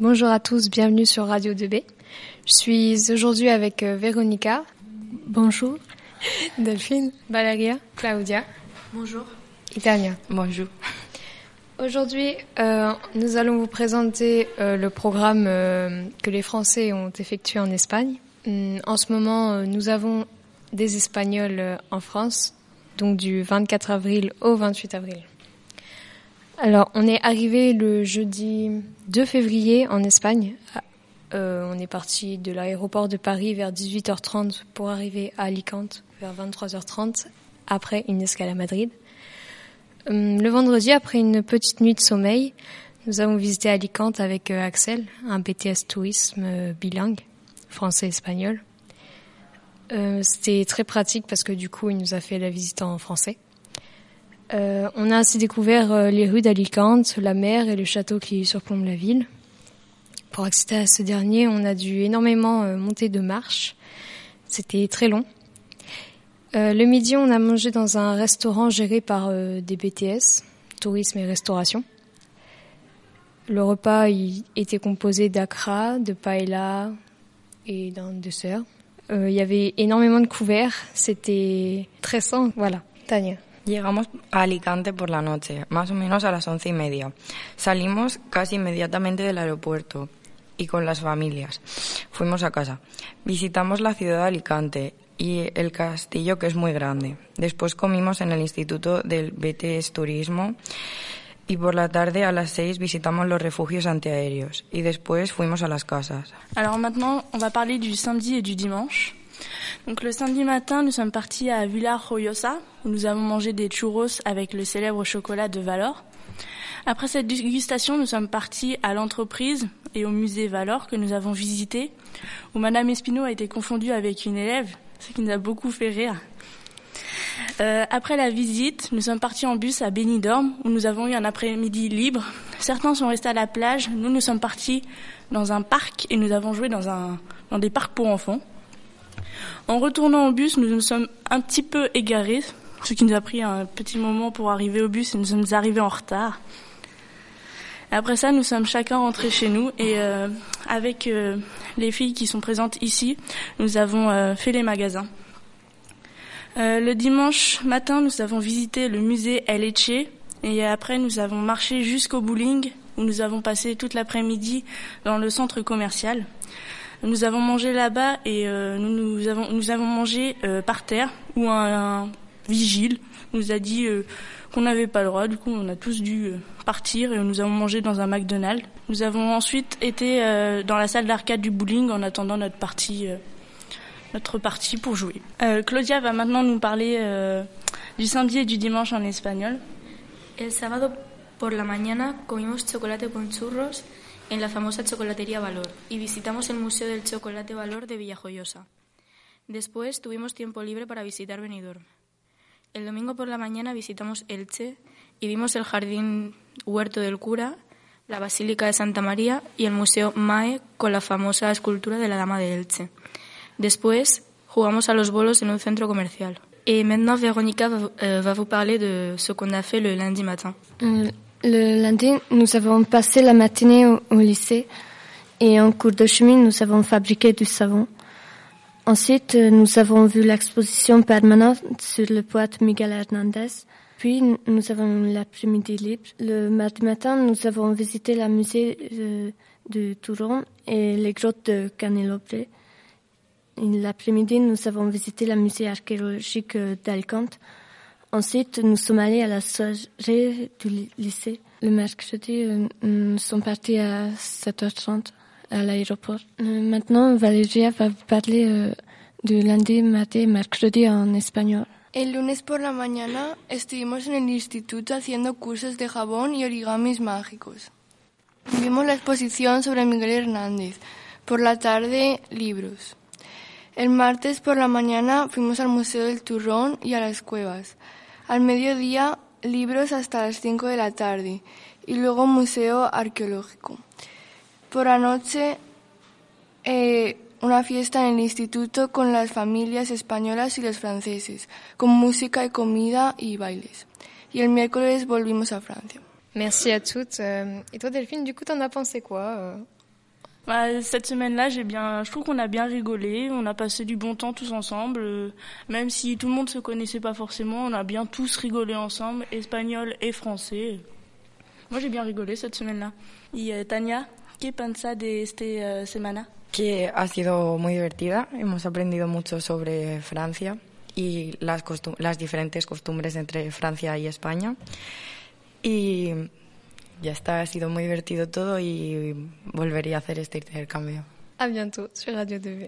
Bonjour à tous, bienvenue sur Radio 2B. Je suis aujourd'hui avec euh, Véronica. Bonjour. Delphine. Valeria. Claudia. Bonjour. Et Tania. Bonjour. Aujourd'hui, euh, nous allons vous présenter euh, le programme euh, que les Français ont effectué en Espagne. Hum, En ce moment, euh, nous avons des Espagnols euh, en France, donc du 24 avril au 28 avril. Alors, on est arrivé le jeudi 2 février en Espagne. Euh, on est parti de l'aéroport de Paris vers 18h30 pour arriver à Alicante vers 23h30 après une escale à Madrid. Hum, Le vendredi, après une petite nuit de sommeil, nous avons visité Alicante avec euh, Axel, un BTS tourisme euh, bilingue, français-espagnol. C'était très pratique parce que du coup, il nous a fait la visite en français. Euh, on a ainsi découvert euh, les rues d'Alicante, la mer et le château qui surplombe la ville. Pour accéder à ce dernier, on a dû énormément euh, monter de marches. C'était très long. Le midi, on a mangé dans un restaurant géré par des BTS, tourisme et restauration. Le repas il était composé d'acra, de paella et d'un dessert. Il y avait énormément de couverts, c'était très sain, voilà. Tania. Llegamos a Alicante por la noche, más o menos a las once y media. Salimos casi inmediatamente del aeropuerto y con las familias. Fuimos a casa. Visitamos la ciudad de Alicante y el castillo que es muy grande. Después comimos en el Instituto del BTS Turismo y por la tarde a las seis visitamos los refugios antiaéreos y después fuimos a las casas. Alors maintenant, on va parler du samedi et du. Donc le samedi matin, nous sommes partis à Villa Joyosa, où nous avons mangé des churros avec le célèbre chocolat de Valor. Après cette dégustation, nous sommes partis à l'entreprise et au musée Valor que nous avons visité, où Madame Espino a été confondue avec une élève, ce qui nous a beaucoup fait rire. Euh, après la visite, nous sommes partis en bus à Benidorm, où nous avons eu un après-midi libre. Certains sont restés à la plage, nous nous sommes partis dans un parc et nous avons joué dans des parcs pour enfants. En retournant au bus, nous nous sommes un petit peu égarés, ce qui nous a pris un petit moment pour arriver au bus et nous sommes arrivés en retard. Après ça, nous sommes chacun rentrés chez nous et euh, avec euh, les filles qui sont présentes ici, nous avons euh, fait les magasins. Le dimanche matin, nous avons visité le musée El Eche et après nous avons marché jusqu'au bowling où nous avons passé toute l'après-midi dans le centre commercial. Nous avons mangé là-bas et euh, nous, avons mangé euh, par terre où un, vigile nous a dit euh, qu'on n'avait pas le droit. Du coup, on a tous dû partir et nous avons mangé dans un McDonald's. Nous avons ensuite été dans la salle d'arcade du bowling en attendant notre partie pour jouer. Claudia va maintenant nous parler du samedi et du dimanche en espagnol. El sábado por la mañana comimos chocolate con churros en la famosa chocolatería Valor y visitamos el Museo del Chocolate Valor de Villajoyosa. Después tuvimos tiempo libre para visitar Benidorm. El domingo por la mañana visitamos Elche y vimos el Jardín Huerto del Cura, la Basílica de Santa María y el Museo Mae con la famosa escultura de la Dama de Elche. Después jugamos a los bolos en un centro comercial. Et maintenant, Véronica va, euh, va vous parler de ce qu'on a fait le lundi matin. Euh, Le lundi, nous avons passé la matinée au, lycée et en cours de chemin, nous avons fabriqué du savon. Ensuite, nous avons vu l'exposition permanente sur le poète Miguel Hernandez. Puis, nous avons eu l'après-midi libre. Le mardi matin, nous avons visité le musée euh, de Touron et les grottes de Canelobre. L'après-midi, nous avons visité le musée archéologique d'Alicante. Ensuite, nous sommes allés à la soirée du ly- lycée. Le mercredi, nous sommes partis à 7h30 à l'aéroport. Euh, Maintenant, Valeria va vous parler euh, du lundi, mardi et mercredi en espagnol. El lunes por la mañana estuvimos en el instituto haciendo cursos de jabón y origamis mágicos. Vimos la exposición sobre Miguel Hernández. Por la tarde, libros. El martes por la mañana fuimos al Museo del Turrón y a las cuevas. Al mediodía, libros hasta las 5 de la tarde y luego museo arqueológico. Por la noche, eh, una fiesta en el instituto con las familias españolas y los franceses, con música y comida y bailes. Y el miércoles volvimos a Francia. Merci à toutes. Euh, et toi, Delphine, du coup, t'en as pensé quoi euh, Bah, cette semaine-là, j'ai bien, je trouve qu'on a bien rigolé, on a passé du bon temps tous ensemble, euh, même si tout le monde se connaissait pas forcément, on a bien tous rigolé ensemble, espagnol et français. Moi, j'ai bien rigolé cette semaine-là. Y eh, Tania, ¿qué pensa de esta eh, semana? Que ha sido muy divertida, hemos aprendido mucho sobre Francia y las, las diferentes costumbres entre Francia y España. Y ya está, ha sido muy divertido todo y volvería a hacer este intercambio. À bientôt sur Radio 2